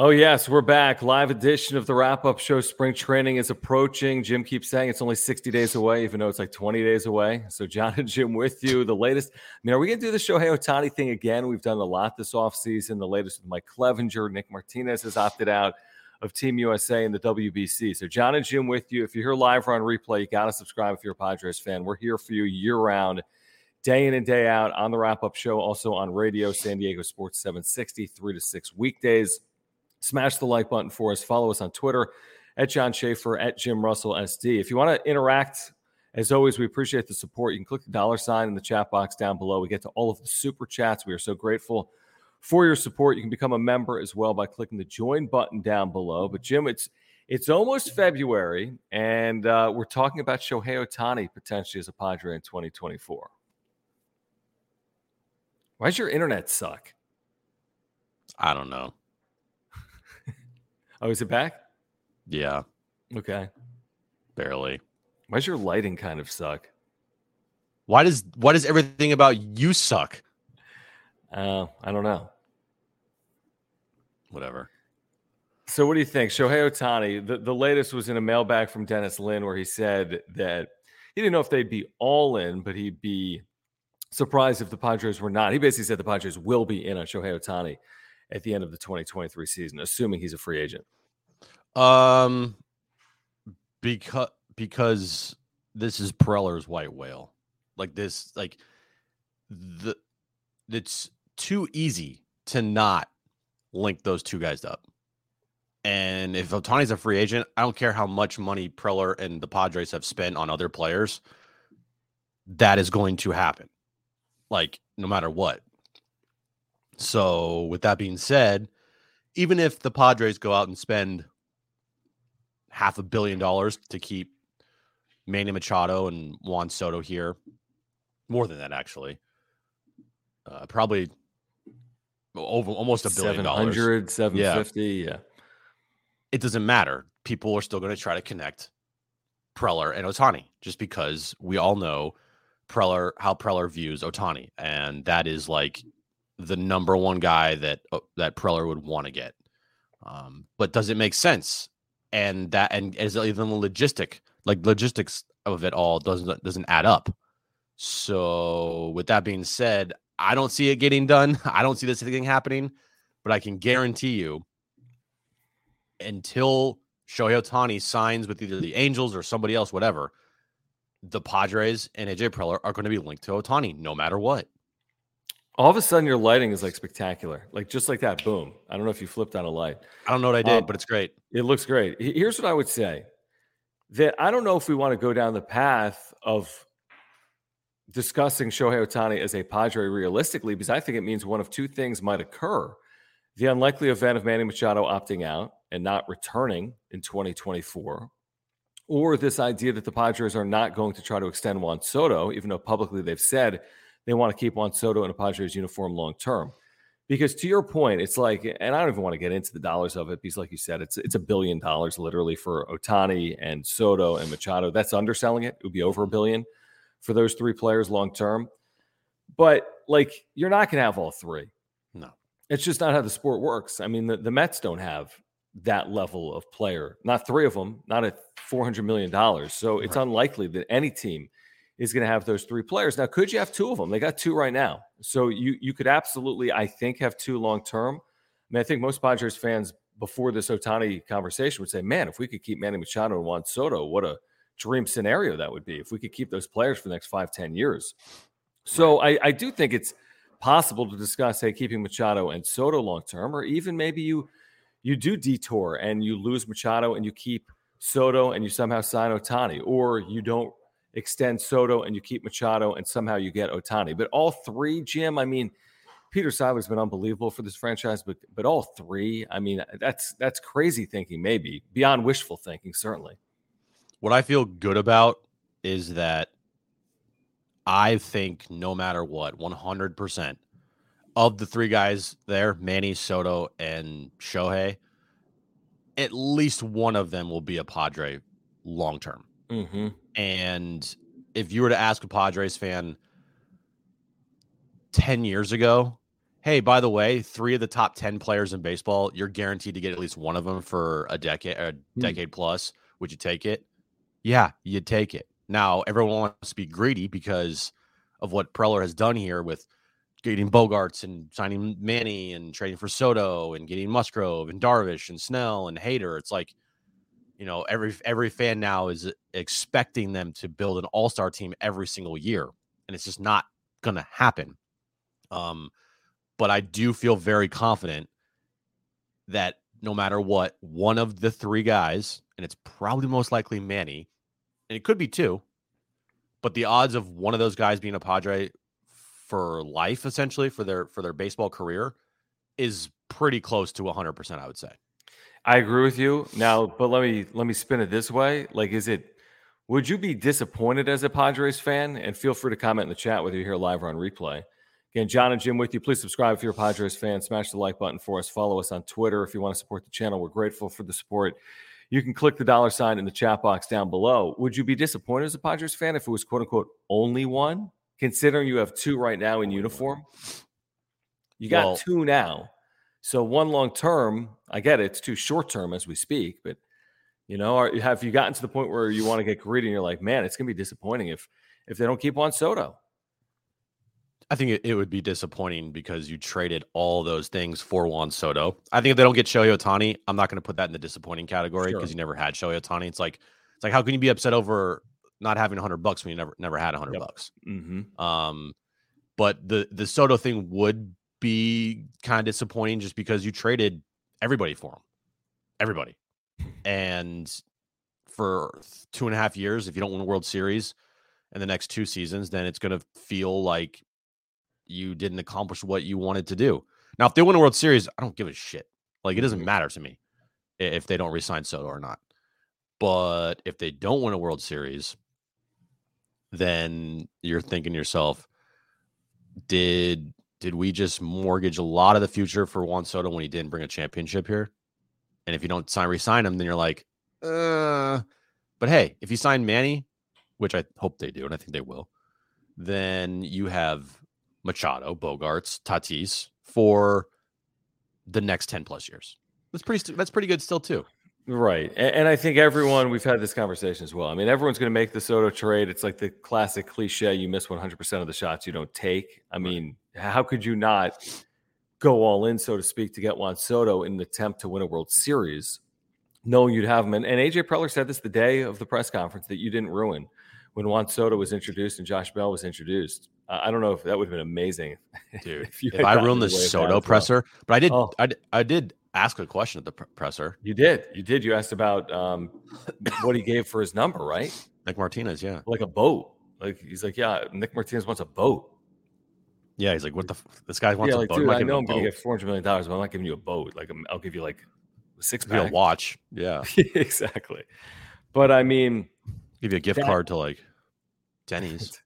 Oh, yes, we're back. Live edition of the wrap up show. Spring training is approaching. Jim keeps saying it's only 60 days away, even though it's like 20 days away. So, Jon and Jim with you. The latest. I mean, are we going to do the Shohei Ohtani thing again? We've done a lot this offseason. The latest with Mike Clevinger. Nick Martinez has opted out of Team USA and the WBC. So, Jon and Jim with you. If you're here live or on replay, you got to subscribe if you're a Padres fan. We're here for you year round, day in and day out on the wrap up show, also on radio, San Diego Sports 760, three to six weekdays. Smash the like button for us. Follow us on Twitter at Jon Schaefer, at Jim Russell SD. If you want to interact, as always, we appreciate the support. You can click the dollar sign in the chat box down below. We get to all of the super chats. We are so grateful for your support. You can become a member as well by clicking the join button down below. But Jim, it's it's almost February, and uh, we're talking about Shohei Ohtani potentially as a Padre in 2024. Why does your internet suck? I don't know. Oh, is it back? Yeah. Okay. Barely. Why does your lighting kind of suck? Why does why does everything about you suck? Uh, I don't know. Whatever. So, what do you think? Shohei Ohtani, the, the latest was in a mailbag from Dennis Lin where he said that he didn't know if they'd be all in, but he'd be surprised if the Padres were not. He basically said the Padres will be in on Shohei Ohtani at the end of the 2023 season, assuming he's a free agent? Um, because because this is Preller's white whale. Like this, like the it's too easy to not link those two guys up. And if Ohtani's a free agent, I don't care how much money Preller and the Padres have spent on other players. That is going to happen. Like no matter what. So, with that being said, even if the Padres go out and spend half a billion dollars to keep Manny Machado and Juan Soto here, more than that actually, uh, probably over almost a billion 700, 750, yeah. yeah. It doesn't matter. People are still going to try to connect Preller and Ohtani just because we all know Preller how Preller views Ohtani, and that is like the number one guy that uh, that Preller would want to get. Um, but does it make sense? And that and is even the logistic like logistics of it all doesn't doesn't add up. So with that being said, I don't see it getting done. I don't see this thing happening, but I can guarantee you until Shohei Ohtani signs with either the Angels or somebody else, whatever, the Padres and AJ Preller are going to be linked to Ohtani no matter what all of a sudden your lighting is like spectacular. Like just like that boom. I don't know if you flipped on a light. I don't know what i did um, but it's great. it looks great. Here's what i would say that i don't know if we want to go down the path of discussing shohei ohtani as a padre realistically because i think it means one of two things might occur. The unlikely event of manny machado opting out and not returning in 2024 or this idea that the padres are not going to try to extend juan soto even though publicly they've said they want to keep on Soto in a Padres uniform long term. Because to your point, it's like, and I don't even want to get into the dollars of it because, like you said, it's it's a billion dollars literally for Ohtani and Soto and Machado. That's underselling it. It would be over a billion for those three players long term. But like, you're not going to have all three. No, it's just not how the sport works. I mean, the, the Mets don't have that level of player. Not three of them. Not at four hundred million dollars. So it's right. unlikely that any team is going to have those three players. Now, could you have two of them? They got two right now. So you you could absolutely, I think, have two long term. I mean, I think most Padres fans before this Ohtani conversation would say, man, if we could keep Manny Machado and Juan Soto, what a dream scenario that would be if we could keep those players for the next five, ten years. So I, I do think it's possible to discuss, hey, keeping Machado and Soto long term, or even maybe you you do detour and you lose Machado and you keep Soto and you somehow sign Ohtani, or you don't extend Soto and you keep Machado and somehow you get Ohtani. But all three, Jim, I mean, Peter Seidler's been unbelievable for this franchise, but but all three, I mean, that's that's crazy thinking, maybe beyond wishful thinking, certainly. What I feel good about is that I think no matter what, 100% of the three guys there, Manny, Soto, and Shohei, at least one of them will be a Padre long term. Mm-hmm. And if you were to ask a Padres fan 10 years ago hey, by the way, three of the top 10 players in baseball, you're guaranteed to get at least one of them for a decade, or a hmm. decade plus. Would you take it? Yeah, you'd take it. Now, everyone wants to be greedy because of what Preller has done here with getting Bogaerts and signing Manny and trading for Soto and getting Musgrove and Darvish and Snell and Hader. It's like, you know, every every fan now is expecting them to build an all-star team every single year. And it's just not gonna happen. Um, but I do feel very confident that no matter what, one of the three guys, and it's probably most likely Manny, and it could be two, but the odds of one of those guys being a Padre for life, essentially for their for their baseball career, is pretty close to 100%. I would say. I agree with you now, but let me let me spin it this way: like, is it? Would you be disappointed as a Padres fan? And feel free to comment in the chat whether you're here live or on replay. Again, Jon and Jim with you. Please subscribe if you're a Padres fan. Smash the like button for us. Follow us on Twitter if you want to support the channel. We're grateful for the support. You can click the dollar sign in the chat box down below. Would you be disappointed as a Padres fan if it was quote unquote only one, considering you have two right now in uniform? You got well, two now. So one long term, I get it. It's too short term as we speak, but you know, are, have you gotten to the point where you want to get greedy and you're like, man, it's gonna be disappointing if if they don't keep Juan Soto? I think it, it, would be disappointing because you traded all those things for Juan Soto. I think if they don't get Shohei Ohtani, I'm not going to put that in the disappointing category because sure. you never had Shohei Ohtani. It's like it's like how can you be upset over not having 100 bucks when you never never had 100 yep. bucks? Mm-hmm. Um, but the the Soto thing would be kind of disappointing just because you traded everybody for him, everybody, and for two and a half years, if you don't win a World Series in the next two seasons, then it's going to feel like you didn't accomplish what you wanted to do. Now, if they win a World Series, I don't give a shit. Like it doesn't mm-hmm. matter to me if they don't resign Soto or not. But if they don't win a World Series, then you're thinking yourself, did did we just mortgage a lot of the future for Juan Soto when he didn't bring a championship here? And if you don't sign resign him, then you're like, uh but hey, if you sign Manny, which I hope they do, and I think they will, then you have Machado, Bogaerts, Tatis for the next 10 plus years. That's pretty that's pretty good still too. Right. And, and I think everyone we've had this conversation as well. I mean, everyone's going to make the Soto trade. It's like the classic cliche you miss 100% of the shots you don't take. I mean, how could you not go all in, so to speak, to get Juan Soto in an attempt to win a World Series, knowing you'd have him? And, and AJ Preller said this the day of the press conference that you didn't ruin when Juan Soto was introduced and Josh Bell was introduced. I don't know if that would have been amazing, dude. if, if I ruined the Soto presser, but I did, oh. I, I did ask a question at the presser. You did, you did. You asked about um, what he gave for his number, right? Nick Martinez, yeah, like a boat. Like he's like, yeah, Nick Martinez wants a boat. Yeah, he's like, what the? F- this guy wants yeah, a like, boat. Dude, I know I'm going to get four hundred million dollars, but I'm not giving you a boat. Like, I'll give you like a six pack. a watch. Yeah, exactly. But I mean, give you a gift that, card to like Denny's.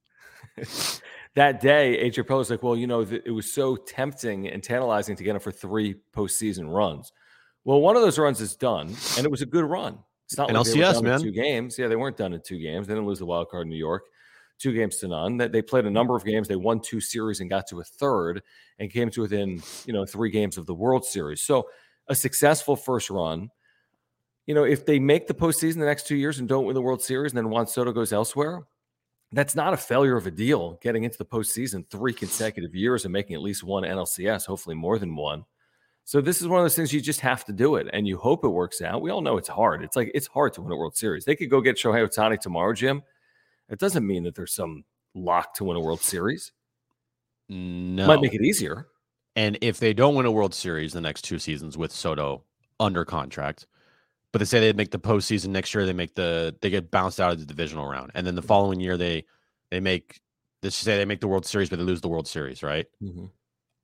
that day, AJ Preller was like, well, you know, th- it was so tempting and tantalizing to get him for three postseason runs. Well, one of those runs is done, and it was a good run. It's not like LCS, they were done man. two games. Yeah, they weren't done in two games. They didn't lose the wild card in New York, two games to none. That they played a number of games. They won two series and got to a third, and came to within you know three games of the World Series. So a successful first run. You know, if they make the postseason the next two years and don't win the World Series, and then Juan Soto goes elsewhere, that's not a failure of a deal getting into the postseason three consecutive years and making at least one NLCS, hopefully more than one. So this is one of those things you just have to do it and you hope it works out. We all know it's hard. It's like it's hard to win a World Series. They could go get Shohei Ohtani tomorrow, Jim. It doesn't mean that there's some lock to win a World Series. No. Might make it easier. And if they don't win a World Series the next two seasons with Soto under contract, but they say they make the postseason next year. They make the they get bounced out of the divisional round, and then the following year they they make let's say they make the World Series, but they lose the World Series, right? Mm-hmm.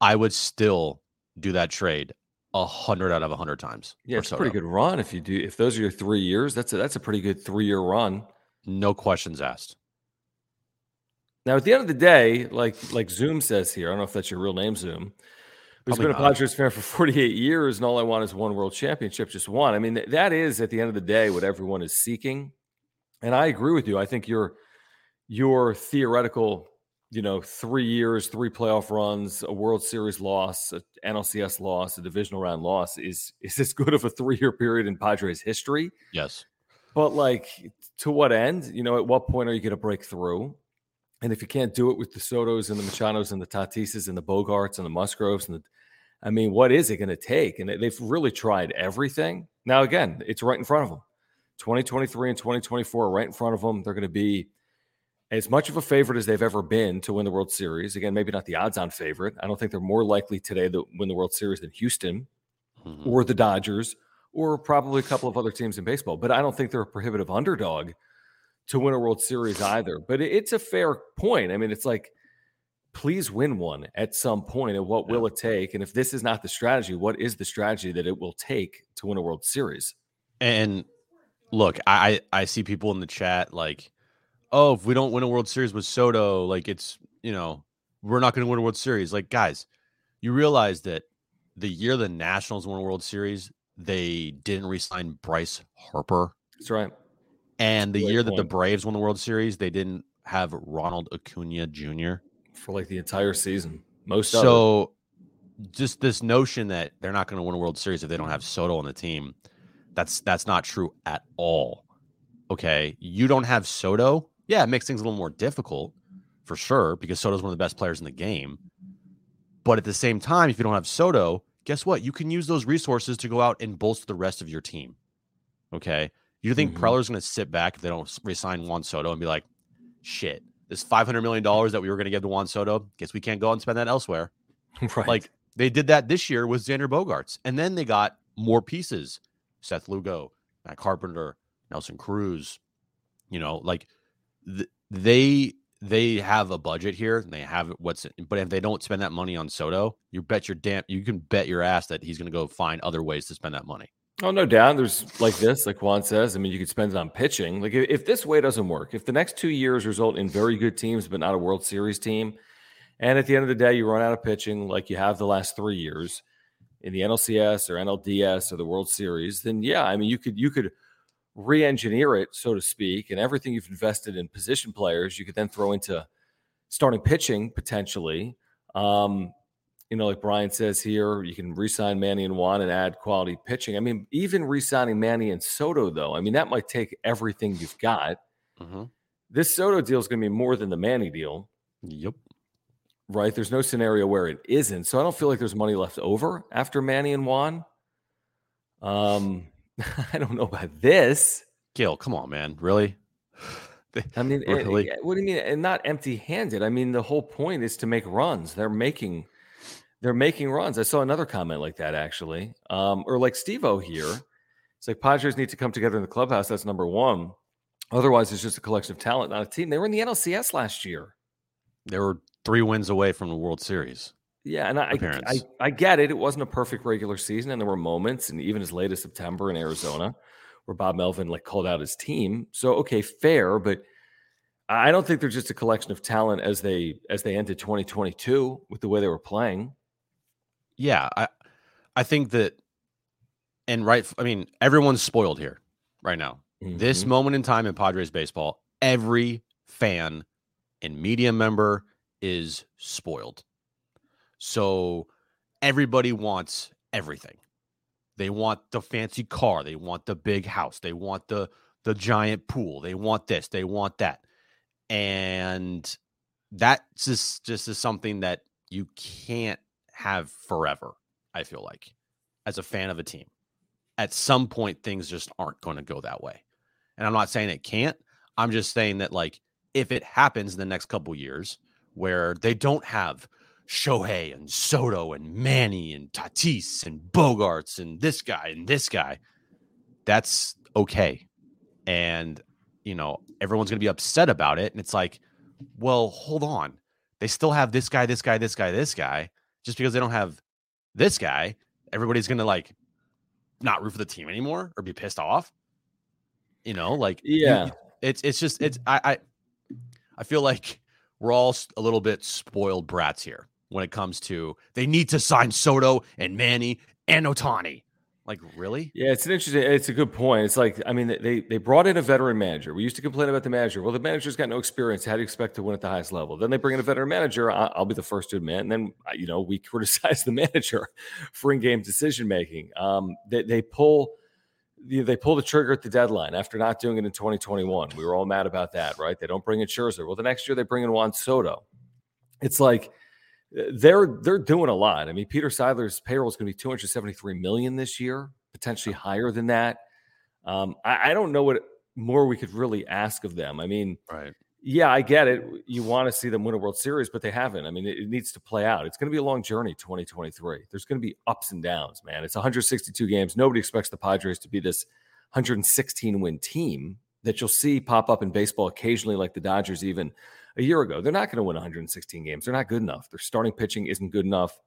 I would still do that trade a hundred out of a hundred times. Yeah, it's a pretty good run if you do. If those are your three years, that's a, that's a pretty good three year run. No questions asked. Now, at the end of the day, like like Zoom says here, I don't know if that's your real name, Zoom who's Probably been a Padres fan for 48 years, and all I want is one world championship, just one. I mean, that is at the end of the day what everyone is seeking. And I agree with you. I think your your theoretical you know, three years, three playoff runs, a World Series loss, an NLCS loss, a divisional round loss is is as good of a three year period in Padres history. Yes. But like, to what end? You know, at what point are you going to break through? And if you can't do it with the Sotos and the Machados and the Tatises and the Bogaerts and the Musgroves and the, I mean, what is it going to take? And they've really tried everything. Now, again, it's right in front of them. 2023 and 2024 are right in front of them. They're going to be as much of a favorite as they've ever been to win the World Series. Again, maybe not the odds on favorite. I don't think they're more likely today to win the World Series than Houston mm-hmm. or the Dodgers or probably a couple of other teams in baseball. But I don't think they're a prohibitive underdog to win a World Series either. But it's a fair point. I mean, it's like, please win one at some point. and what yeah. will it take? And if this is not the strategy, what is the strategy that it will take to win a World Series? And look, I I see people in the chat like oh, if we don't win a World Series with Soto, like it's, you know, we're not going to win a World Series. Like, guys, you realize that the year the Nationals won a World Series, they didn't resign Bryce Harper. That's right. And the year point. that the Braves won the World Series, they didn't have Ronald Acuna Jr. for like the entire season. Most so, just this notion that they're not going to win a World Series if they don't have Soto on the team, that's that's not true at all. Okay, you don't have Soto, yeah, it makes things a little more difficult for sure because Soto's one of the best players in the game. But at the same time, if you don't have Soto, guess what? You can use those resources to go out and bolster the rest of your team. Okay. You think mm-hmm. Preller's going to sit back if they don't resign Juan Soto and be like, shit, this $500 million that we were going to give to Juan Soto, guess we can't go and spend that elsewhere. right. Like they did that this year with Xander Bogaerts. And then they got more pieces Seth Lugo, Matt Carpenter, Nelson Cruz. You know, like they they have a budget here. and they have what's but if they don't spend that money on Soto, you bet your damn you can bet your ass that he's going to go find other ways to spend that money. Oh no doubt. There's like this, like Juan says. I mean, you could spend it on pitching. Like if this way doesn't work, if the next two years result in very good teams but not a World Series team, and at the end of the day you run out of pitching like you have the last three years in the NLCS or NLDS or the World Series, then yeah, I mean you could you could re-engineer it, so to speak, and everything you've invested in position players, you could then throw into starting pitching potentially. Um, you know, like Brian says here, you can re-sign Manny and Juan and add quality pitching. I mean, even re-signing Manny and Soto, though, I mean, that might take everything you've got. Mm-hmm. This Soto deal is going to be more than the Manny deal. Yep. Right. There's no scenario where it isn't. So I don't feel like there's money left over after Manny and Juan. Um, I don't know about this. Gil, come on, man. Really? I mean, really? It, what do you mean? And not empty-handed. I mean, the whole point is to make runs. They're making, they're making runs. I saw another comment like that actually, um, or like Steve-O here. It's like Padres need to come together in the clubhouse. That's number one. Otherwise, it's just a collection of talent, not a team. They were in the NLCS last year. They were three wins away from the World Series. Yeah, and I, I, I get it. It wasn't a perfect regular season, and there were moments, and even as late as September in Arizona, where Bob Melvin like called out his team. So okay, fair, but I don't think they're just a collection of talent as they as they ended 2022 with the way they were playing. Yeah, I I think that, and right, I mean, everyone's spoiled here right now. Mm-hmm. This moment in time in Padres baseball, every fan and media member is spoiled so everybody wants everything. They want the fancy car, they want the big house, they want the the giant pool, they want this, they want that. And that just just is something that you can't have forever, I feel like, as a fan of a team. At some point things just aren't going to go that way. And I'm not saying it can't. I'm just saying that like if it happens in the next couple years where they don't have Shohei and Soto and Manny and Tatis and Bogaerts and this guy and this guy, that's okay. And, you know, everyone's going to be upset about it. And it's like, well, hold on. They still have this guy, this guy, this guy, this guy. Just because they don't have this guy, everybody's going to like not root for the team anymore or be pissed off. You know, like, yeah, you, it's, it's just, it's, I, I, I feel like we're all a little bit spoiled brats here when it comes to they need to sign Soto and Manny and Ohtani, Like, really? Yeah, it's an interesting. It's a good point. It's like, I mean, they they brought in a veteran manager. We used to complain about the manager. Well, the manager's got no experience. How do you expect to win at the highest level? Then they bring in a veteran manager. I, will be the first to admit. And then you know we criticize the manager for in-game decision making. Um, they they pull they pull the trigger at the deadline after not doing it in 2021. We were all mad about that, right? They don't bring in Scherzer. Well, the next year they bring in Juan Soto. It's like they're they're doing a lot. I mean, Peter Seidler's payroll is going to be 273 million this year, potentially higher than that. Um, I, I, don't know what more we could really ask of them. I mean, right. Yeah, I get it. You want to see them win a World Series, but they haven't. I mean, it, it needs to play out. It's going to be a long journey, 2023. There's going to be ups and downs, man. It's 162 games. Nobody expects the Padres to be this 116 win team that you'll see pop up in baseball occasionally, like the Dodgers, even a year ago. They're not going to win 116 games. They're not good enough. Their starting pitching isn't good enough.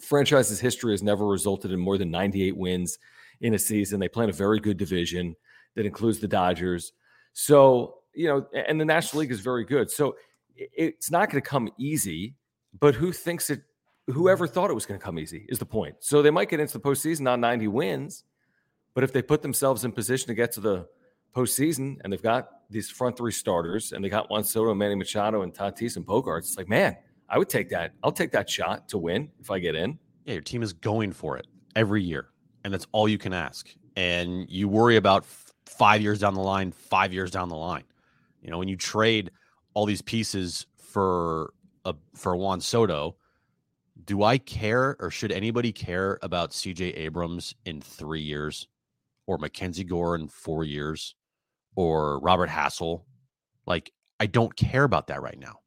Franchise's history has never resulted in more than 98 wins in a season. They play in a very good division that includes the Dodgers. So, you know, and the National League is very good. So it's not going to come easy, but who thinks it, whoever thought it was going to come easy is the point. So they might get into the postseason on 90 wins, but if they put themselves in position to get to the postseason and they've got these front three starters and they got Juan Soto, Manny Machado, and Tatis and Bogaerts, it's like, man, I would take that. I'll take that shot to win if I get in. Yeah, your team is going for it every year, and that's all you can ask. And you worry about f- five years down the line, five years down the line. You know, when you trade all these pieces for a for Juan Soto, do I care or should anybody care about CJ Abrams in three years or Mackenzie Gore in four years? Or Robert Hassell. Like, I don't care about that right now.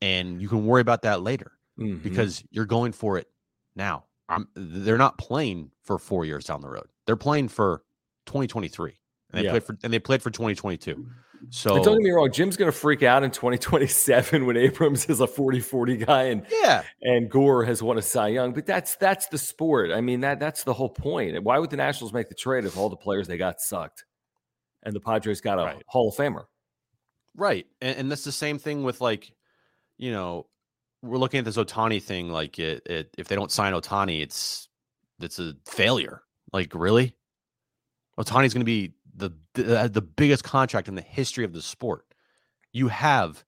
And you can worry about that later mm-hmm. because you're going for it now. I'm, they're not playing for four years down the road. They're playing for 2023. And they yeah. played for and they played for 2022. So don't get me wrong, Jim's gonna freak out in 2027 when Abrams is a 40-40 guy and yeah, and Gore has won a Cy Young. But that's that's the sport. I mean, that that's the whole point. Why would the Nationals make the trade if all the players they got sucked? And the Padres got a right. Hall of Famer. Right. And, and, that's the same thing with like, you know, we're looking at this Ohtani thing. Like, it, it, if they don't sign Ohtani, it's it's a failure. Like, really? Ohtani's going to be the, the the biggest contract in the history of the sport. You have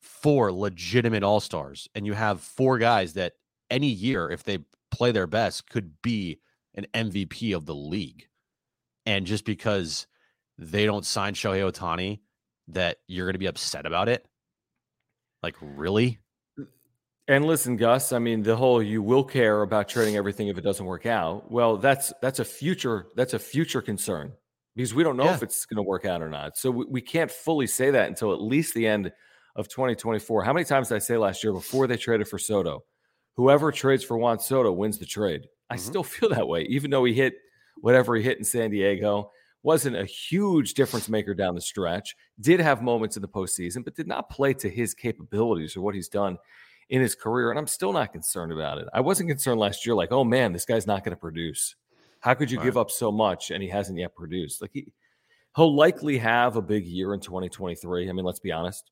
four legitimate all stars, and you have four guys that any year, if they play their best, could be an MVP of the league. And just because they don't sign Shohei Ohtani, that you're going to be upset about it? Like, really? And listen, Gus, I mean, the whole you will care about trading everything if it doesn't work out. Well, that's that's a future that's a future concern because we don't know yeah. if it's going to work out or not. So we, we can't fully say that until at least the end of 2024. How many times did I say last year before they traded for Soto? Whoever trades for Juan Soto wins the trade. I mm-hmm. still feel that way, even though he hit whatever he hit in San Diego wasn't a huge difference maker down the stretch, did have moments in the postseason, but did not play to his capabilities or what he's done in his career. And I'm still not concerned about it. I wasn't concerned last year, like, oh man, this guy's not going to produce. How could you right. give up so much and he hasn't yet produced? Like he he'll likely have a big year in 2023. I mean, let's be honest.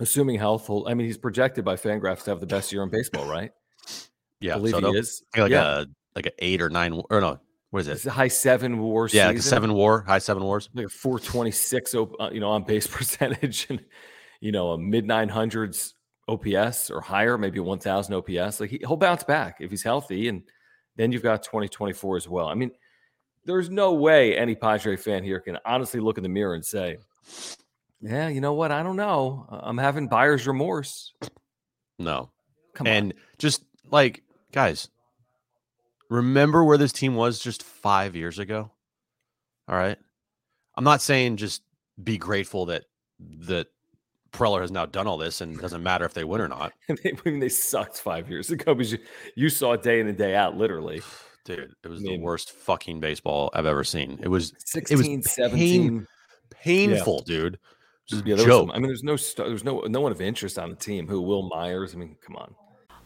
Assuming health, I mean, he's projected by Fangraphs to have the best year in baseball, right? Yeah, I believe so he is. Like yeah. a like an eight or nine or no what is it? It's a high seven war yeah, season. seven war, high seven wars. Like a 426, uh, you know, on base percentage and, you know, a mid 900s OPS or higher, maybe 1000 OPS. Like he, will bounce back if he's healthy. And then you've got 2024 as well. I mean, there's no way any Padre fan here can honestly look in the mirror and say, yeah, you know what? I don't know. I'm having buyer's remorse. No. Come and on. just like, guys, Remember where this team was just five years ago? All right. I'm not saying just be grateful that that Preller has now done all this and it doesn't matter if they win or not. I mean, they sucked five years ago because you, you saw it day in and day out, literally. Dude, it was I mean, the worst fucking baseball I've ever seen. It was 16, it was 17. painful, yeah. dude. Yeah, joke. Was, I mean, there's no there's no no one of interest on the team. Who Wil Myers? I mean, come on.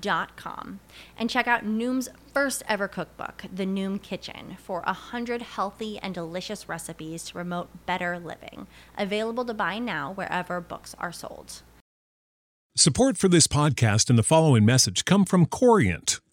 noom.com and check out Noom's first ever cookbook, The Noom Kitchen, for 100 healthy and delicious recipes to promote better living. Available to buy now wherever books are sold. Support for this podcast and the following message come from Corient.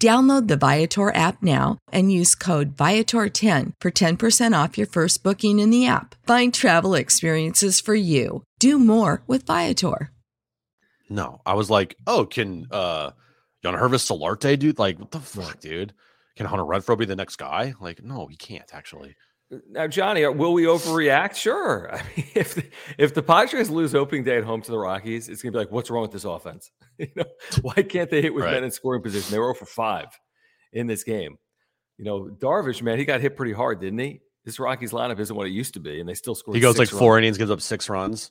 Download the Viator app now and use code Viator10 for 10% off your first booking in the app. Find travel experiences for you. Do more with Viator. No, I was like, oh, can uh Yangervis Solarte, dude? Like, what the fuck, dude? Can Hunter Renfroe be the next guy? Like, no, he can't actually. Now, Johnny, uh, will we overreact? Sure. I mean, if the, if the Padres lose opening day at home to the Rockies, it's gonna be like, what's wrong with this offense? you know, why can't they hit with Right. men in scoring position? They were 0 for five in this game. You know, Darvish, man, he got hit pretty hard, didn't he? This Rockies lineup isn't what it used to be, and they still score. He goes like six four runs. innings, gives up six runs.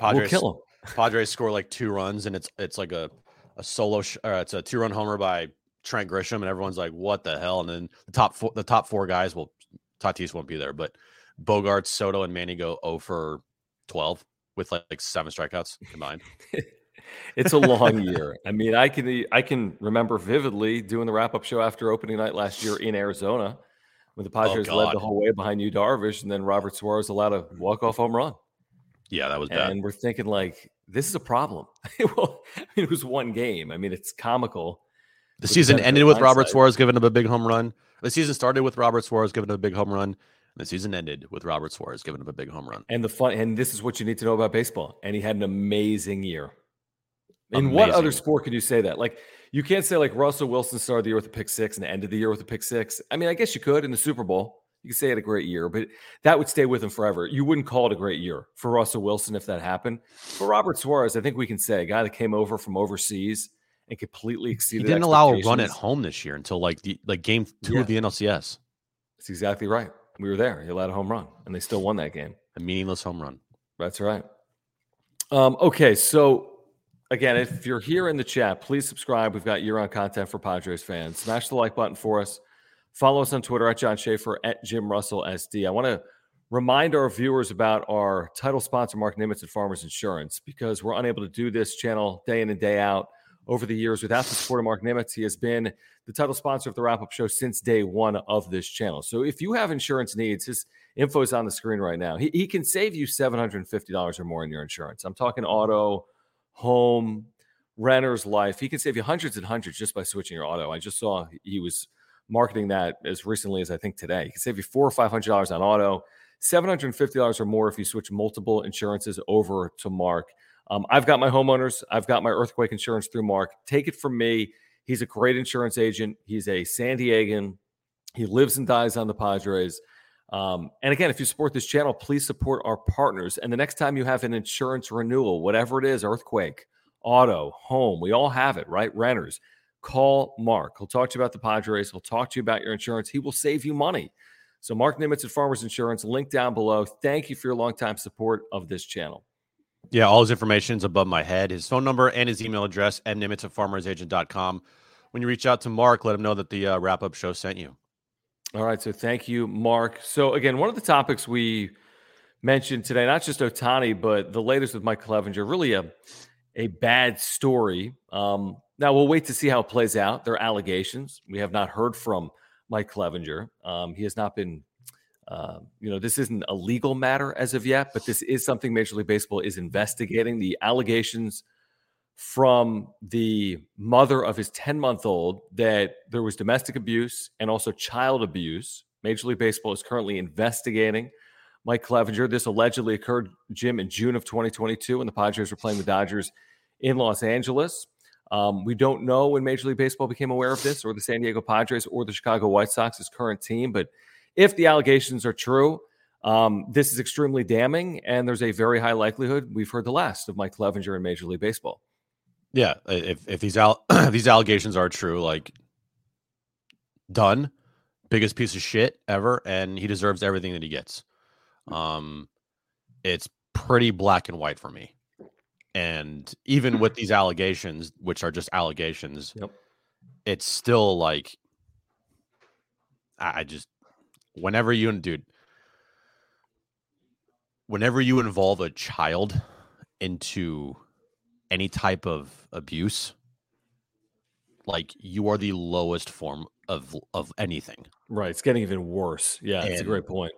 We'll Padres kill him. Padres score like two runs, and it's it's like a a solo, sh- it's a two run homer by Trent Grisham, and everyone's like, "What the hell?" And then the top four, the top four guys, well, Tatis won't be there, but Bogart, Soto, and Manny go 0 for 12 with like, like seven strikeouts combined. It's a long year. I mean, I can I can remember vividly doing the wrap up show after opening night last year in Arizona, when the oh, Padres led the whole way behind you, Darvish, and then Robert Suarez allowed a walk off home run. Yeah, that was bad. And we're thinking like this is a problem. well, I mean, it was one game. I mean, it's comical. The season ended with Robert. Suarez giving him a big home run. The season started with Robert Suarez giving him a big home run. And the season ended with Robert Suarez giving him a big home run. And the fun, and this is what you need to know about baseball. And he had an amazing year. In what other sport could you say that? Like, you can't say like Russell Wilson started the year with a pick six and ended the year with a pick six. I mean, I guess you could in the Super Bowl. You could say had a great year, but that would stay with him forever. You wouldn't call it a great year for Russell Wilson if that happened. For Robert Suarez, I think we can say a guy that came over from overseas and completely exceeded. He didn't allow a run at home this year until like the like game two Yeah. of the NLCS. That's exactly right. We were there. He allowed a home run, and they still won that game. A meaningless home run. That's right. Um, okay, so again, if you're here in the chat, please subscribe. We've got year-round content for Padres fans. Smash the like button for us. Follow us on Twitter at Jon Schaefer at Jim Russell SD. I want to remind our viewers about our title sponsor, Mark Nimitz at Farmers Insurance, because we're unable to do this channel day in and day out over the years without the support of Mark Nimitz. He has been the title sponsor of the wrap up show since day one of this channel. So if you have insurance needs, his info is on the screen right now. He, he can save you $750 or more in your insurance. I'm talking auto, home, renter's life. He can save you hundreds and hundreds just by switching your auto. I just saw he was marketing that as recently as I think today. He can save you four or five hundred dollars on auto, seven hundred and fifty dollars or more if you switch multiple insurances over to Mark. Um, I've got my homeowners, I've got my earthquake insurance through Mark. Take it from me. He's a great insurance agent. He's a San Diegan. He lives and dies on the Padres. Um, and again, if you support this channel, please support our partners. And the next time you have an insurance renewal, whatever it is, earthquake, auto, home, we all have it, right? Renters, call Mark. He'll talk to you about the Padres. He'll talk to you about your insurance. He will save you money. So, Mark Nimitz at Farmers Insurance, link down below. Thank you for your longtime support of this channel. Yeah, all his information is above my head. His phone number and his email address, mnimitz at farmersagent.com. When you reach out to Mark, let him know that the uh, wrap up show sent you. All right. So thank you, Mark. So again, one of the topics we mentioned today, not just Ohtani, but the latest with Mike Clevinger, really a a bad story. Um, now we'll wait to see how it plays out. There are allegations. We have not heard from Mike Clevinger. Um, he has not been, uh, you know, this isn't a legal matter as of yet, but this is something Major League Baseball is investigating. The allegations from the mother of his 10 month old that there was domestic abuse and also child abuse. Major League Baseball is currently investigating Mike Clevinger. This allegedly occurred, Jim, in June of 2022 when the Padres were playing the Dodgers in Los Angeles. Um, we don't know when Major League Baseball became aware of this, or the San Diego Padres, or the Chicago White Sox's current team. But if the allegations are true, um, this is extremely damning, and there's a very high likelihood we've heard the last of Mike Clevinger in Major League Baseball. Yeah, if if these al- these allegations are true, like done, biggest piece of shit ever, and he deserves everything that he gets. Um, it's pretty black and white for me. And even with these allegations, which are just allegations, Yep. it's still like I, I just whenever you dude, whenever you involve a child into any type of abuse, like you are the lowest form of of anything. Right. It's getting even worse. Yeah, it's a great point.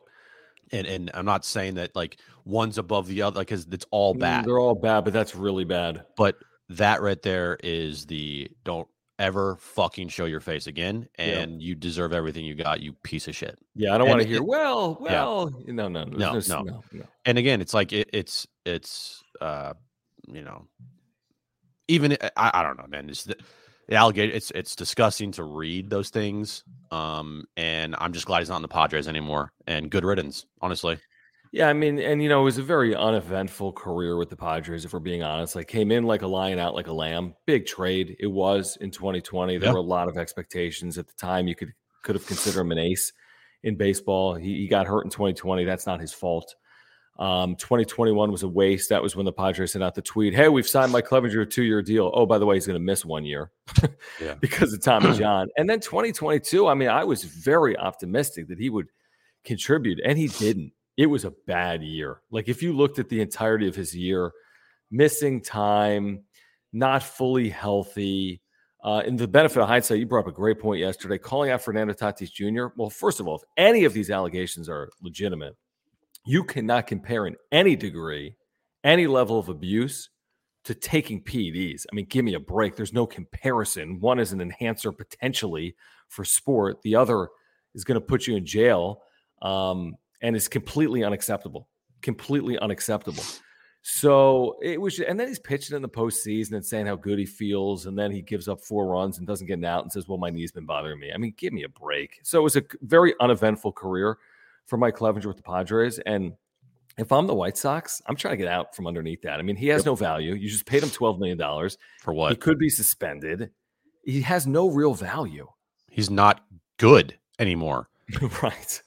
And and I'm not saying that like one's above the other because it's all Mm, bad. They're all bad, but that's really bad. But that right there is the don't ever fucking show your face again, Yeah. and you deserve everything you got, you piece of shit. Yeah, I don't want to it- hear. Well, yeah. well, no, no, No, no. no, no. And again, it's like it, it's it's uh you know even I, I don't know, man. It's the, the alligator. It's it's disgusting to read those things. Um, and I'm just glad he's not in the Padres anymore. And good riddance, honestly. Yeah, I mean, and you know, it was a very uneventful career with the Padres, if we're being honest. Like, came in like a lion, out like a lamb. Big trade it was in 2020. There Yeah. were a lot of expectations at the time. You could could have considered him an ace in baseball. He, he got hurt in 2020. That's not his fault. Um, 2021 was a waste. That was when the Padres sent out the tweet, "Hey, we've signed Mike Clevinger a two-year deal. Oh, by the way, he's going to miss one year Yeah. because of Tommy John." And then 2022, I mean, I was very optimistic that he would contribute, and he didn't. It was a bad year. Like if you looked at the entirety of his year, missing time, not fully healthy. Uh, in the benefit of hindsight, you brought up a great point yesterday, calling out Fernando Tatis Jr. Well, first of all, if any of these allegations are legitimate, you cannot compare in any degree any level of abuse to taking PEDs. I mean, give me a break. There's no comparison. One is an enhancer potentially for sport, the other is going to put you in jail um, and is completely unacceptable. Completely unacceptable. So it was, and then he's pitching in the postseason and saying how good he feels, and then he gives up four runs and doesn't get an out and says, "Well, my knee's been bothering me." I mean, give me a break. So it was a very uneventful career for Mike Clevinger with the Padres, and if I'm the White Sox, I'm trying to get out from underneath that. I mean, he has no value. You just paid him twelve million dollars. For what? He could be suspended. He has no real value. He's not good anymore. right.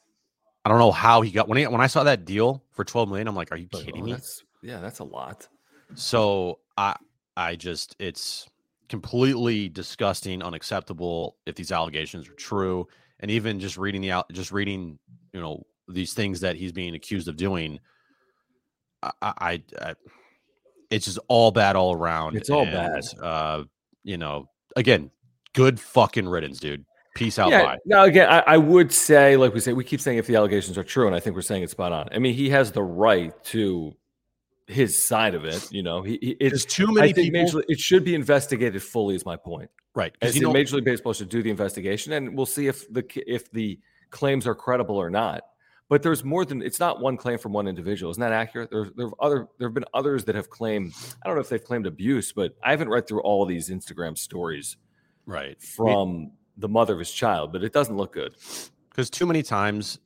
I don't know how he got when he, when I saw that deal for 12 million. I'm like, are you kidding oh, me? That's, yeah, that's a lot. So I I just it's completely disgusting, unacceptable if these allegations are true. And even just reading the out just reading, you know, these things that he's being accused of doing, I, I, I it's just all bad all around. It's all bad. Uh, you know, again, good fucking riddance, dude. Peace out, yeah. bye. Now, again, I, I would say, like we say, we keep saying if the allegations are true, and I think we're saying it's spot on. I mean, he has the right to his side of it. You know, he, he There's it's too I many think people. Major, it should be investigated fully. Is my point. right. As you in know, Major League Baseball should do the investigation, and we'll see if the if the claims are credible or not. But there's more than it's not one claim from one individual. Isn't that accurate? There, there have other there have been others that have claimed. I don't know if they've claimed abuse, but I haven't read through all of these Instagram stories right. from the mother of his child, but it doesn't look good. because too many times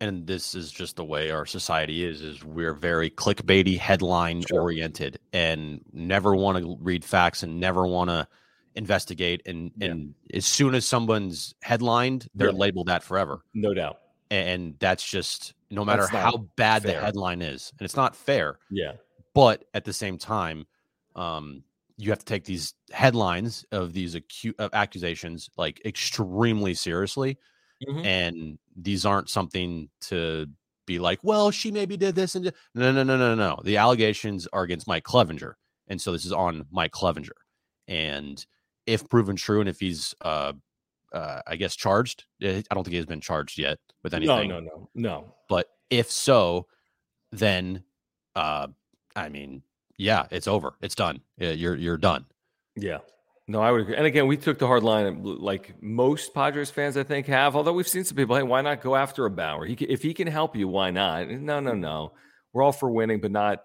and this is just the way our society is is we're very clickbaity headline Sure. oriented and never want to read facts and never want to investigate and Yeah. and as soon as someone's headlined they're Yeah. labeled that forever No doubt. and that's just no matter how bad the headline is and it's not fair Yeah. but at the same time um you have to take these headlines of these acute of accusations like extremely seriously Mhm. and these aren't something to be like well she maybe did this and di-" no no no no no the allegations are against mike Clevinger and so this is on mike Clevinger and if proven true and if he's uh uh, I guess charged. eh, I don't think he's been charged yet with anything. no, no, no. No. But if so, then uh, I mean, yeah, it's over. It's done. You're you're done. Yeah. No, I would agree. And again, we took the hard line, like most Padres fans, I think, have. Although we've seen some people, hey, why not go after a Bauer? He, if he can help you, why not? No, no, no. We're all for winning, but not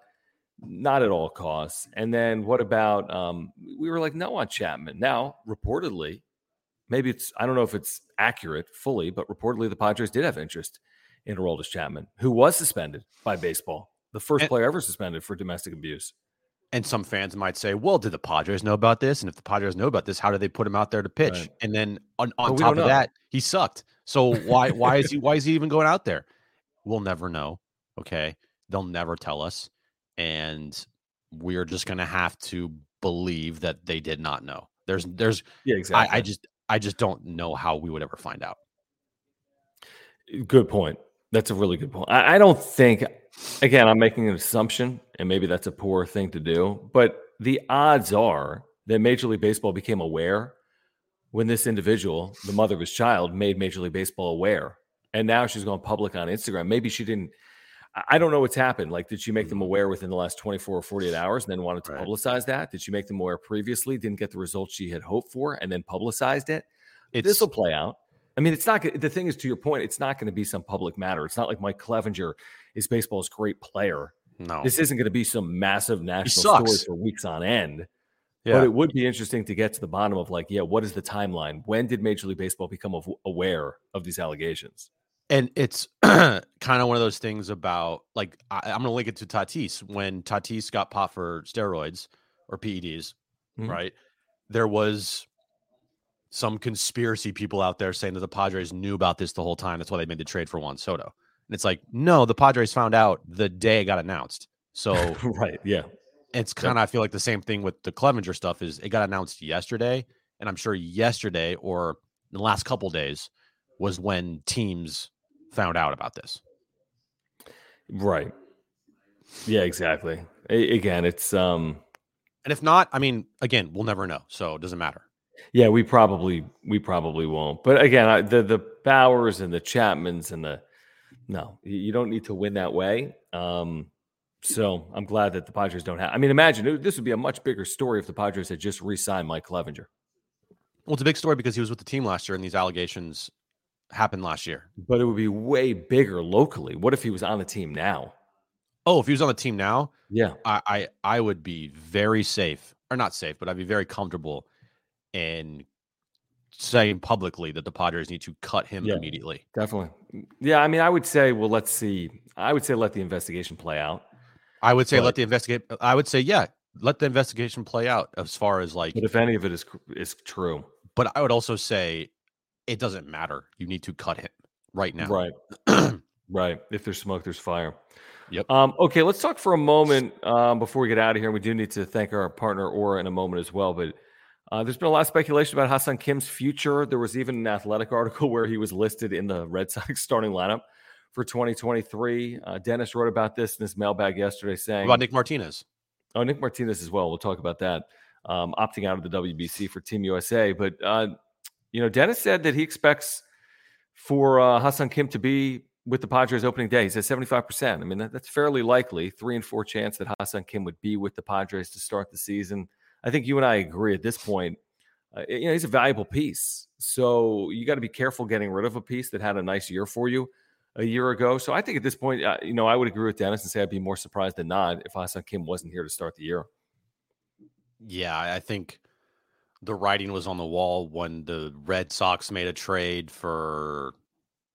not at all costs. And then what about? Um, we were like, no on Chapman. Now, reportedly, maybe it's I don't know if it's accurate fully, but reportedly the Padres did have interest in Aroldis Chapman, who was suspended by baseball, the first And- player ever suspended for domestic abuse. And some fans might say, "Well, did the Padres know about this? And if the Padres know about this, how did they put him out there to pitch?" Right. And then on, on top of know. that, he sucked. So why why is he why is he even going out there? We'll never know. Okay, they'll never tell us, and we're just gonna have to believe that they did not know. There's there's Yeah, exactly. I, I just I just don't know how we would ever find out. Good point. That's a really good point. I, I don't think, again, I'm making an assumption, and maybe that's a poor thing to do, but the odds are that Major League Baseball became aware when this individual, the mother of his child, made Major League Baseball aware. And now she's going public on Instagram. Maybe she didn't. I- don't know what's happened. Like, did she make them mm-hmm. aware within the last 24 or 48 hours and then wanted to Right. publicize that? Did she make them aware previously, didn't get the results she had hoped for, and then publicized it? This will play out. I mean, it's not the thing is to your point. It's not going to be some public matter. It's not like Mike Clevinger is baseball's great player. no. This isn't going to be some massive national story for weeks on end. yeah. But it would be interesting to get to the bottom of like, yeah, what is the timeline? When did Major League Baseball become aware of these allegations? And it's kind of one of those things about like I, I'm going to link it to Tatis when Tatis got popped for steroids or PEDs, Mhm. right? There was some conspiracy people out there saying that the Padres knew about this the whole time. That's why they made the trade for Juan Soto. And it's like, no, the Padres found out the day it got announced. So right. Yeah. it's kind of I feel like the same thing with the Clevinger stuff is it got announced yesterday, and I'm sure yesterday or the last couple days was when teams found out about this. Right. Yeah. Exactly. Again, it's um. And if not, I mean, again, we'll never know, so it doesn't matter. Yeah, we probably we probably won't. But again, I, the the Bauers and the Chapmans and the no, you don't need to win that way. Um, so I'm glad that the Padres don't have. I mean, imagine it- this would be a much bigger story if the Padres had just re-signed Mike Clevinger. Well, it's a big story because he was with the team last year, and these allegations happened last year. But it would be way bigger locally. What if he was on the team now? Oh, if he was on the team now, Yeah, I I, I would be very safe, or not safe, but I'd be very comfortable in saying publicly that the Padres need to cut him Yeah. immediately. definitely. Yeah, I mean, I would say, well, let's see. I would say let the investigation play out. I would say But- let the investigate. I would say yeah, let the investigation play out as far as like But if any of it is is true, But I would also say it doesn't matter. You need to cut him right now. Right. right. If there's smoke, there's fire. Yep. Um, okay, let's talk for a moment um, before we get out of here. We do need to thank our partner Aura in a moment as well. But uh, there's been a lot of speculation about Ha-Seong Kim's future. There was even an athletic article where he was listed in the Red Sox starting lineup for 2023. Uh, Dennis wrote about this in his mailbag yesterday, What saying, about Nick Martinez? "Oh, Nick Martinez as well. We'll talk about that. Um, opting out of the WBC for Team USA, but uh, you know, Dennis said that he expects for uh, Ha-Seong Kim to be with the Padres opening day. He says 75%. I mean, that, that's fairly likely. Three and four chance that Ha-Seong Kim would be with the Padres to start the season. I think you and I agree at this point. Uh, you know, he's a valuable piece. So you got to be careful getting rid of a piece that had a nice year for you a year ago. So I think at this point, uh, you know, I would agree with Dennis and say I'd be more surprised than not if Ha-Seong Kim wasn't here to start the year. Yeah, I think the writing was on the wall when the Red Sox made a trade for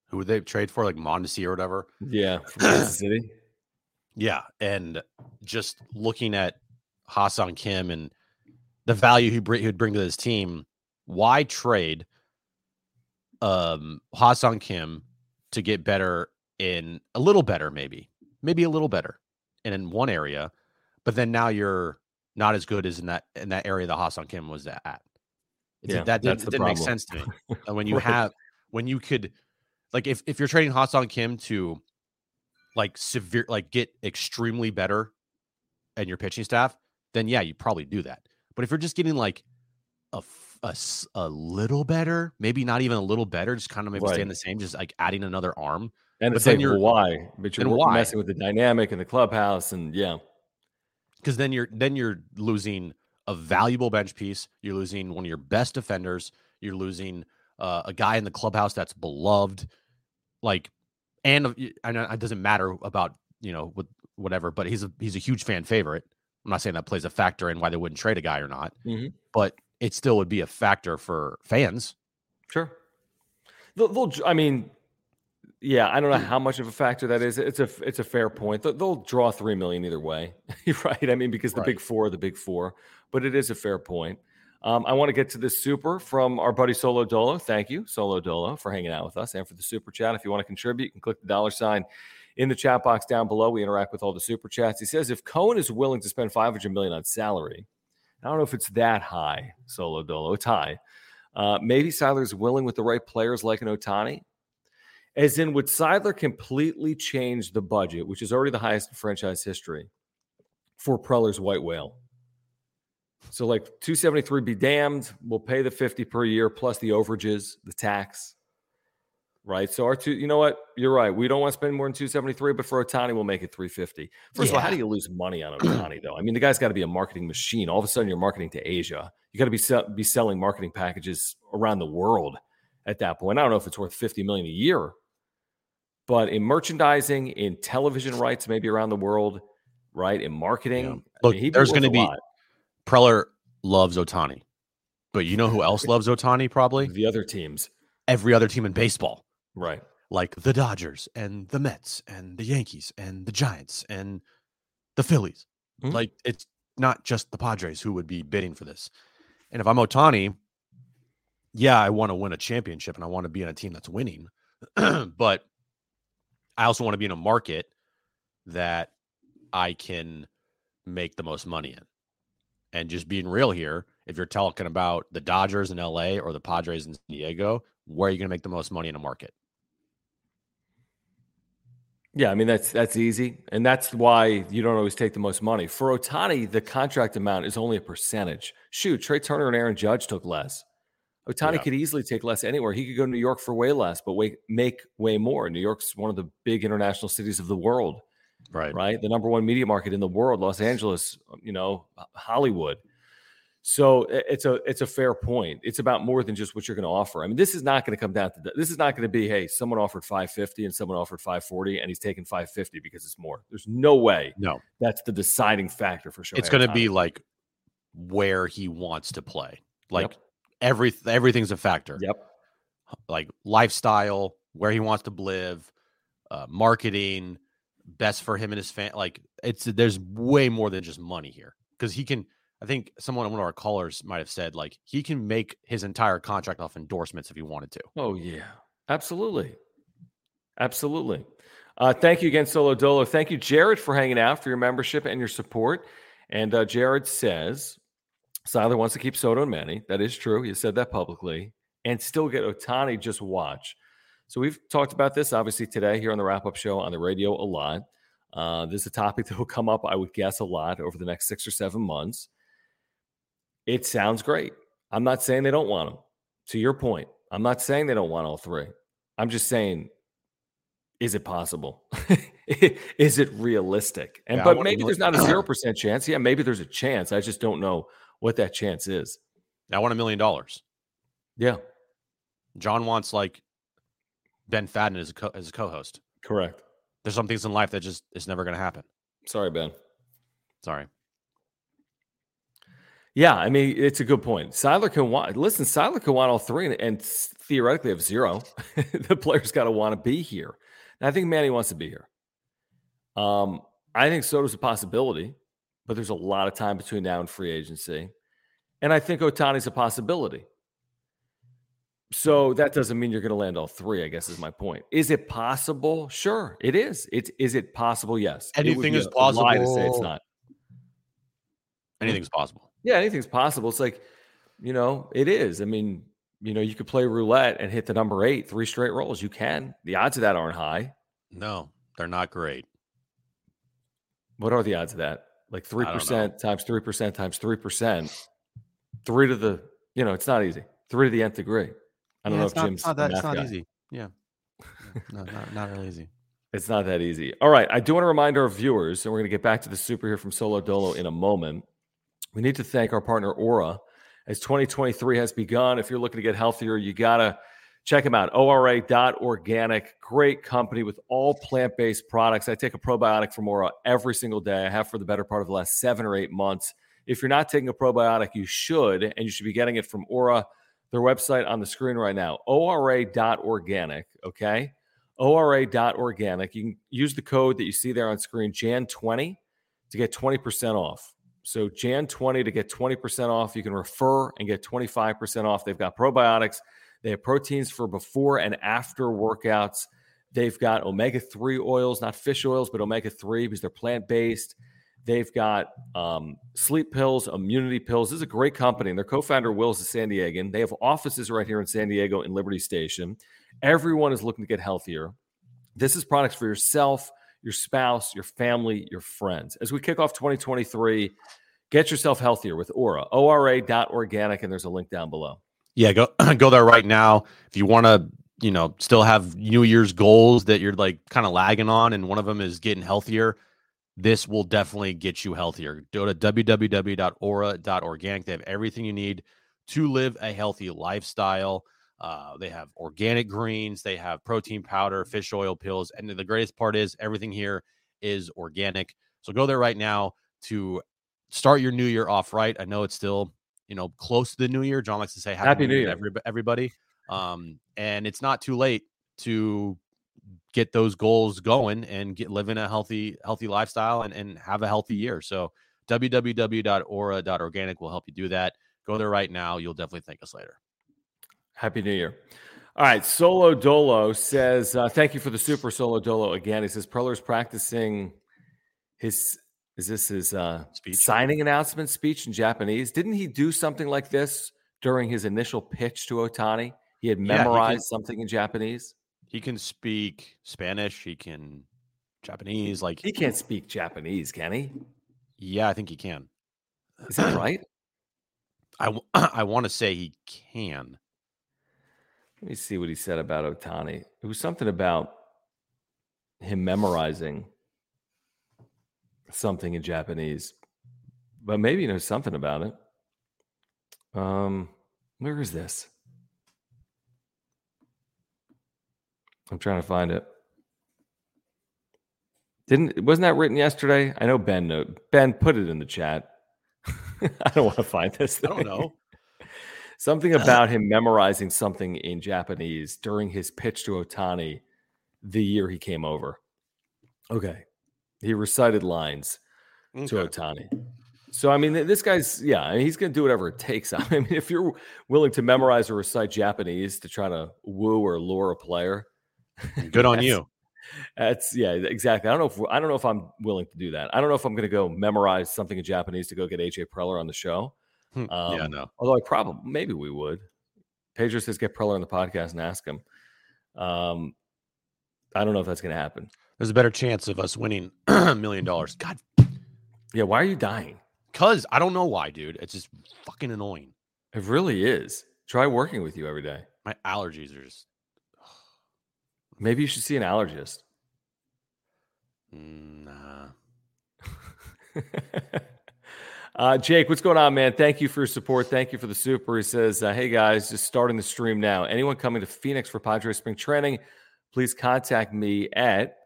who would they trade for, like Mondesi or whatever. Yeah, City. Yeah, and just looking at Ha-Seong Kim and the value he bring, he'd bring to this team, why trade um Ha-Seong Kim to get better in a little better, maybe, maybe a little better, and in one area, but then now you're not as good as in that in that area that Ha-Seong Kim was at. It's, Yeah, that didn't, that's it the didn't make sense to me. And when you Right. have when you could like if if you're trading Ha-Seong Kim to like severe like get extremely better and your pitching staff, then yeah, you probably do that. But if you're just getting like a, a, a little better, maybe not even a little better, just kind of maybe Right. staying the same, just like adding another arm. And But it's then like, you're- why? But you're why? messing with the dynamic in the clubhouse. And yeah, because then you're then you're losing a valuable bench piece. You're losing one of your best defenders. You're losing uh, a guy in the clubhouse that's beloved. Like, and uh, I know it doesn't matter about you know with whatever, but he's a he's a huge fan favorite. I'm not saying that plays a factor in why they wouldn't trade a guy or not, Mhm. but it still would be a factor for fans. sure. They'll, they'll, I mean, yeah, I don't know how much of a factor that is. It's a, it's a fair point. They'll, they'll draw three million either way, right? I mean, because the Right. big four are the big four, but it is a fair point. Um, I want to get to this super from our buddy Solo Dolo. Thank you, Solo Dolo, for hanging out with us and for the super chat. If you want to contribute, you can click the dollar sign in the chat box down below. We interact with all the super chats. He says if Cohen is willing to spend 500 million on salary, I don't know if it's that high, Solo Dolo. It's high. Uh, maybe Seidler's willing with the right players like an Ohtani. As in, would Seidler completely change the budget, which is already the highest in franchise history, for Preller's White Whale? So, like 273 be damned. We'll pay the 50 per year plus the overages, the tax. Right. So, our two, you know what? You're right. We don't want to spend more than 273, but for Ohtani, we'll make it 350. First of all, how do you lose money on Ohtani, though? I mean, the guy's got to be a marketing machine. All of a sudden, you're marketing to Asia. You got to be, be selling marketing packages around the world at that point. I don't know if it's worth 50 million a year, but in merchandising, in television rights, maybe around the world, right? In marketing, I Look, mean, there's gonna be- lot. Preller loves Ohtani, but you know who else loves Ohtani? Probably the other teams, every other team in baseball. Right? like the Dodgers and the Mets and the Yankees and the Giants and the Phillies. Mhm. Like it's not just the Padres who would be bidding for this. And if I'm Ohtani, yeah, I want to win a championship and I want to be on a team that's winning. but I also want to be in a market that I can make the most money in. And just being real here, if you're talking about the Dodgers in LA or the Padres in San Diego, where are you going to make the most money in a market? Yeah, I mean that's that's easy, and that's why you don't always take the most money. For Ohtani, the contract amount is only a percentage. Shoot, Trea Turner and Aaron Judge took less. Ohtani Yeah. could easily take less anywhere. He could go to New York for way less, but way, make way more. New York's one of the big international cities of the world, Right. right? The number one media market in the world, Los Angeles, you know, Hollywood. So it's a it's a fair point. It's about more than just what you're going to offer. I mean, this is not going to come down to that. This is not going to be, hey, someone offered 550 and someone offered 540 and he's taking 550 because it's more. There's no way No, that's the deciding factor for sure. it's going to be like where he wants to play. Like Yep. every everything's a factor. Yep. Like lifestyle, where he wants to live, uh, marketing, best for him and his fan. Like it's there's way more than just money here because he can. I think someone one of our callers might have said like he can make his entire contract off endorsements if he wanted to. Oh yeah, absolutely, absolutely. Uh, thank you again, Solo Dolo. Thank you, Jared, for hanging out for your membership and your support. And uh, Jared says Seidler wants to keep Soto and Manny. That is true. He said that publicly, and still get Ohtani. Just watch. So we've talked about this obviously today here on the wrap up show on the radio a lot. Uh, this is a topic that will come up, I would guess, a lot over the next six or seven months. It sounds great. I'm not saying they don't want them. To your point, I'm not saying they don't want all three. I'm just saying is it possible? is it realistic? And Yeah, but maybe there's not a zero percent chance. Yeah, maybe there's a chance. I just don't know what that chance is. I want a million dollars. Yeah, Jon wants like Ben Fadden as a co- as a co-host. correct. There's some things in life that just is never going to happen. Sorry, Ben. Sorry. Yeah, I mean it's a good point. Seidler can want listen. Seidler can want all three, and, and theoretically have zero. the player's got to want to be here. And I think Manny wants to be here. Um, I think Soto's a possibility, but there's a lot of time between now and free agency, and I think Ohtani's a possibility. So that doesn't mean you're going to land all three. I guess is my point. Is it possible? Sure, it is. It's is it possible? Yes. Anything is a lie to say it's possible. not. Anything's possible. Yeah, anything's possible. It's like, you know, it is. I mean, you know, you could play roulette and hit the number eight, three straight rolls. You can. The odds of that aren't high. No, they're not great. What are the odds of that? Like three percent times three percent times three percent. Three to the, you know, it's not easy. Three to the nth degree. I don't Yeah, know if not, Jim's it's not the that it's not guy. easy. Yeah. no, not, not really easy. It's not that easy. All right. I do want to remind our viewers, and we're going to get back to the super here from Solo Dolo in a moment. We need to thank our partner Aura as 2023 has begun. If you're looking to get healthier, you got to check them out. ORA.organic, great company with all plant based products. I take a probiotic from Aura every single day. I have for the better part of the last seven or eight months. If you're not taking a probiotic, you should, and you should be getting it from Aura. Their website on the screen right now, ORA.organic. Okay. ORA.organic. You can use the code that you see there on screen, Jan20, to get 20% off. So, Jan20 to get 20% off. You can refer and get 25% off. They've got probiotics, they have proteins for before and after workouts. They've got omega 3 oils, not fish oils, but omega 3 because they're plant based. They've got um, sleep pills, immunity pills. This is a great company. And their co founder, Will, is San Diegan. They have offices right here in San Diego in Liberty Station. Everyone is looking to get healthier. This is products for yourself, your spouse, your family, your friends. As we kick off 2023, get yourself healthier with Aura, ORA.organic, and there's a link down below. Yeah, go go there right now. If you want to, you know, still have New Year's goals that you're like kind of lagging on, and one of them is getting healthier, this will definitely get you healthier. Go to www.ora.organic. They have everything you need to live a healthy lifestyle. Uh, they have organic greens, they have protein powder, fish oil pills, and the greatest part is everything here is organic. So go there right now to start your new year off right. I know it's still you know close to the new year. Jon likes to say Happy, Happy New Year, everybody. Um, and it's not too late to get those goals going and get living a healthy healthy lifestyle and, and have a healthy year. So www.ora.organic will help you do that. Go there right now. You'll definitely thank us later. Happy New Year. All right. Solo Dolo says, uh, thank you for the super Solo Dolo again. He says, Preller's practicing his, is this his uh, Speech? signing announcement speech in Japanese? Didn't he do something like this during his initial pitch to Ohtani? He had Yeah, he can- memorized something in Japanese. He can speak Spanish. He can Japanese. Like He can't speak Japanese, can he? yeah, I think he can. Is that right? I I want to say he can. Let me see what he said about Ohtani. It was something about him memorizing something in Japanese, but maybe he knows something about it. Um, where is this? I'm trying to find it. Didn't wasn't that written yesterday? I know Ben. Know, ben, put it in the chat. I don't want to find this. I don't know. Something uh, about him memorizing something in Japanese during his pitch to Ohtani the year he came over. Okay. He recited lines to Ohtani. So, I mean, this guy's, yeah, I mean, he's going to do whatever it takes. I mean, if you're willing to memorize or recite Japanese to try to woo or lure a player, Good on you. that's, yeah, exactly. I don't know if, I don't know if I'm willing to do that. I don't know if I'm going to go memorize something in Japanese to go get AJ Preller on the show. Hmm, yeah, Um, no. Although I probably maybe we would. Pedro says get Preller on the podcast and ask him. Um, I don't know if that's going to happen. There's a better chance of us winning a million dollars. God, Yeah, why are you dying? cause I don't know why, dude. It's just fucking annoying. It really is. Try working with you every day. My allergies are just Maybe you should see an allergist. Nah. uh, Jake, what's going on, man? Thank you for your support. Thank you for the super. He says, uh, "Hey guys, just starting the stream now. Anyone coming to Phoenix for Padres spring training, please contact me at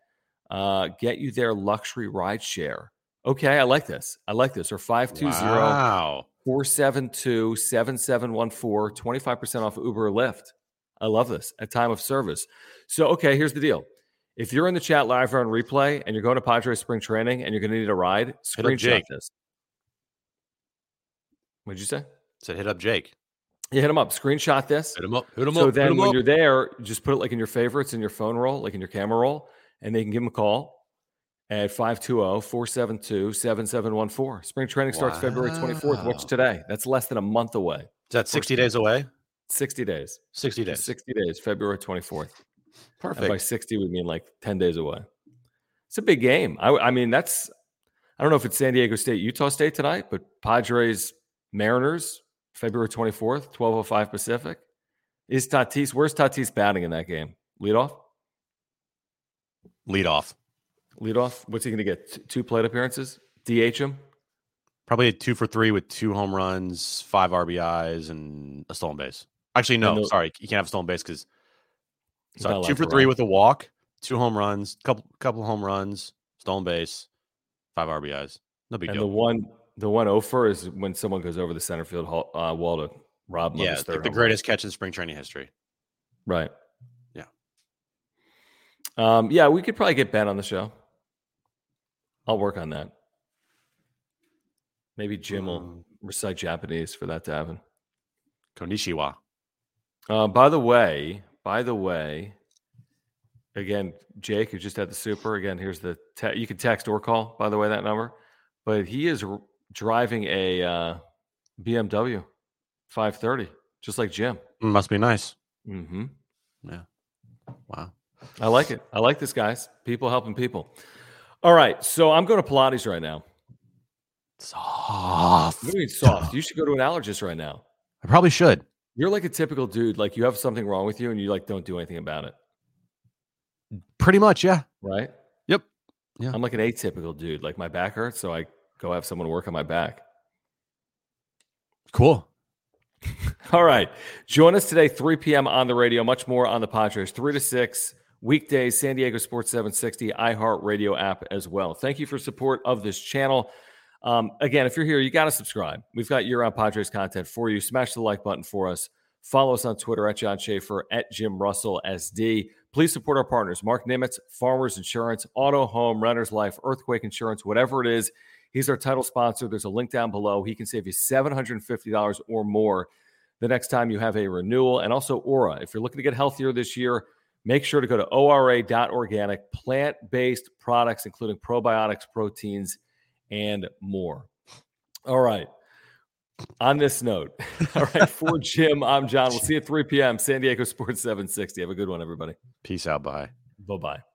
uh, Get You There Luxury Ride Share." Okay, I like this. I like this. Or 520 Wow. 472 7714, 25% off Uber or Lyft. I love this at time of service. So, okay, here's the deal. If you're in the chat live or on replay and you're going to Padres spring training and you're going to need a ride, screenshot this. What'd you say? Said hit up Jake. You hit him up, screenshot this. Hit him up. Hit him So up. then when up. you're there, just put it like in your favorites in your phone roll, like in your camera roll, and they can give him a call at oh, 520-472-7714. Spring training starts February 24th. Watch Wow. today. That's less than a month away. Is that 60 days away? 60 days. 60 days. 60 days, February 24th. And by 60, we mean like 10 days away. It's a big game. I, I mean, that's, I don't know if it's San Diego State, Utah State tonight, but Padres, Mariners, February 24th, 1205 Pacific. Is Tatis, where's Tatis batting in that game? Lead off? Lead off. Lead off? What's he going to get? Two plate appearances? DH him? Probably a two for three with two home runs, five RBIs, and a stolen base. Actually, no, the- sorry, you can't have a stolen base because allowed two for three run. with a walk, two home runs, couple couple home runs, stolen base, five RBIs. No big And deal. the one, the one offer is when someone goes over the center field hall- uh, wall to rob yeah, it's third like the run. greatest catch in spring training history. Right. Yeah. Um, yeah, we could probably get Ben on the show. I'll work on that. Maybe Jim will Um, recite Japanese for that to happen. Konnichiwa. Uh, by the way, by the way, again, Jake, who just had the super. Again, here's the te- you can text or call. By the way, that number, but he is driving a uh, BMW 530, just like Jim. Must be nice. Mm-hmm. Yeah. Wow. I like it. I like this, guys. People helping people. All right. So I'm going to Pilates right now. Soft. What do you mean soft? You should go to an allergist right now. I probably should. You're like a typical dude. Like you have something wrong with you and you like don't do anything about it. Pretty much, yeah. Right? Yep. Yeah. I'm like an atypical dude. Like my back hurts. So I go have someone work on my back. Cool. All right. Join us today, 3 p.m. on the radio. Much more on the Padres, 3 to 6 weekdays, San Diego Sports 760, iHeartRadio app as well. Thank you for support of this channel. Um, again, if you're here, you got to subscribe. We've got year round Padres content for you. Smash the like button for us. Follow us on Twitter at Jon Schaefer, at Jim Russell SD. Please support our partners, Mark Nimitz, Farmers Insurance, Auto, Home, Renter's Life, Earthquake Insurance, whatever it is. He's our title sponsor. There's a link down below. He can save you $750 or more the next time you have a renewal. And also Aura. If you're looking to get healthier this year, make sure to go to ora.organic, plant based products, including probiotics, proteins, and more. All right. On this note, all right, for Jim, I'm Jon. We'll see you at 3 p.m. San Diego Sports 760. Have a good one, everybody. Peace out. Bye. Bye bye.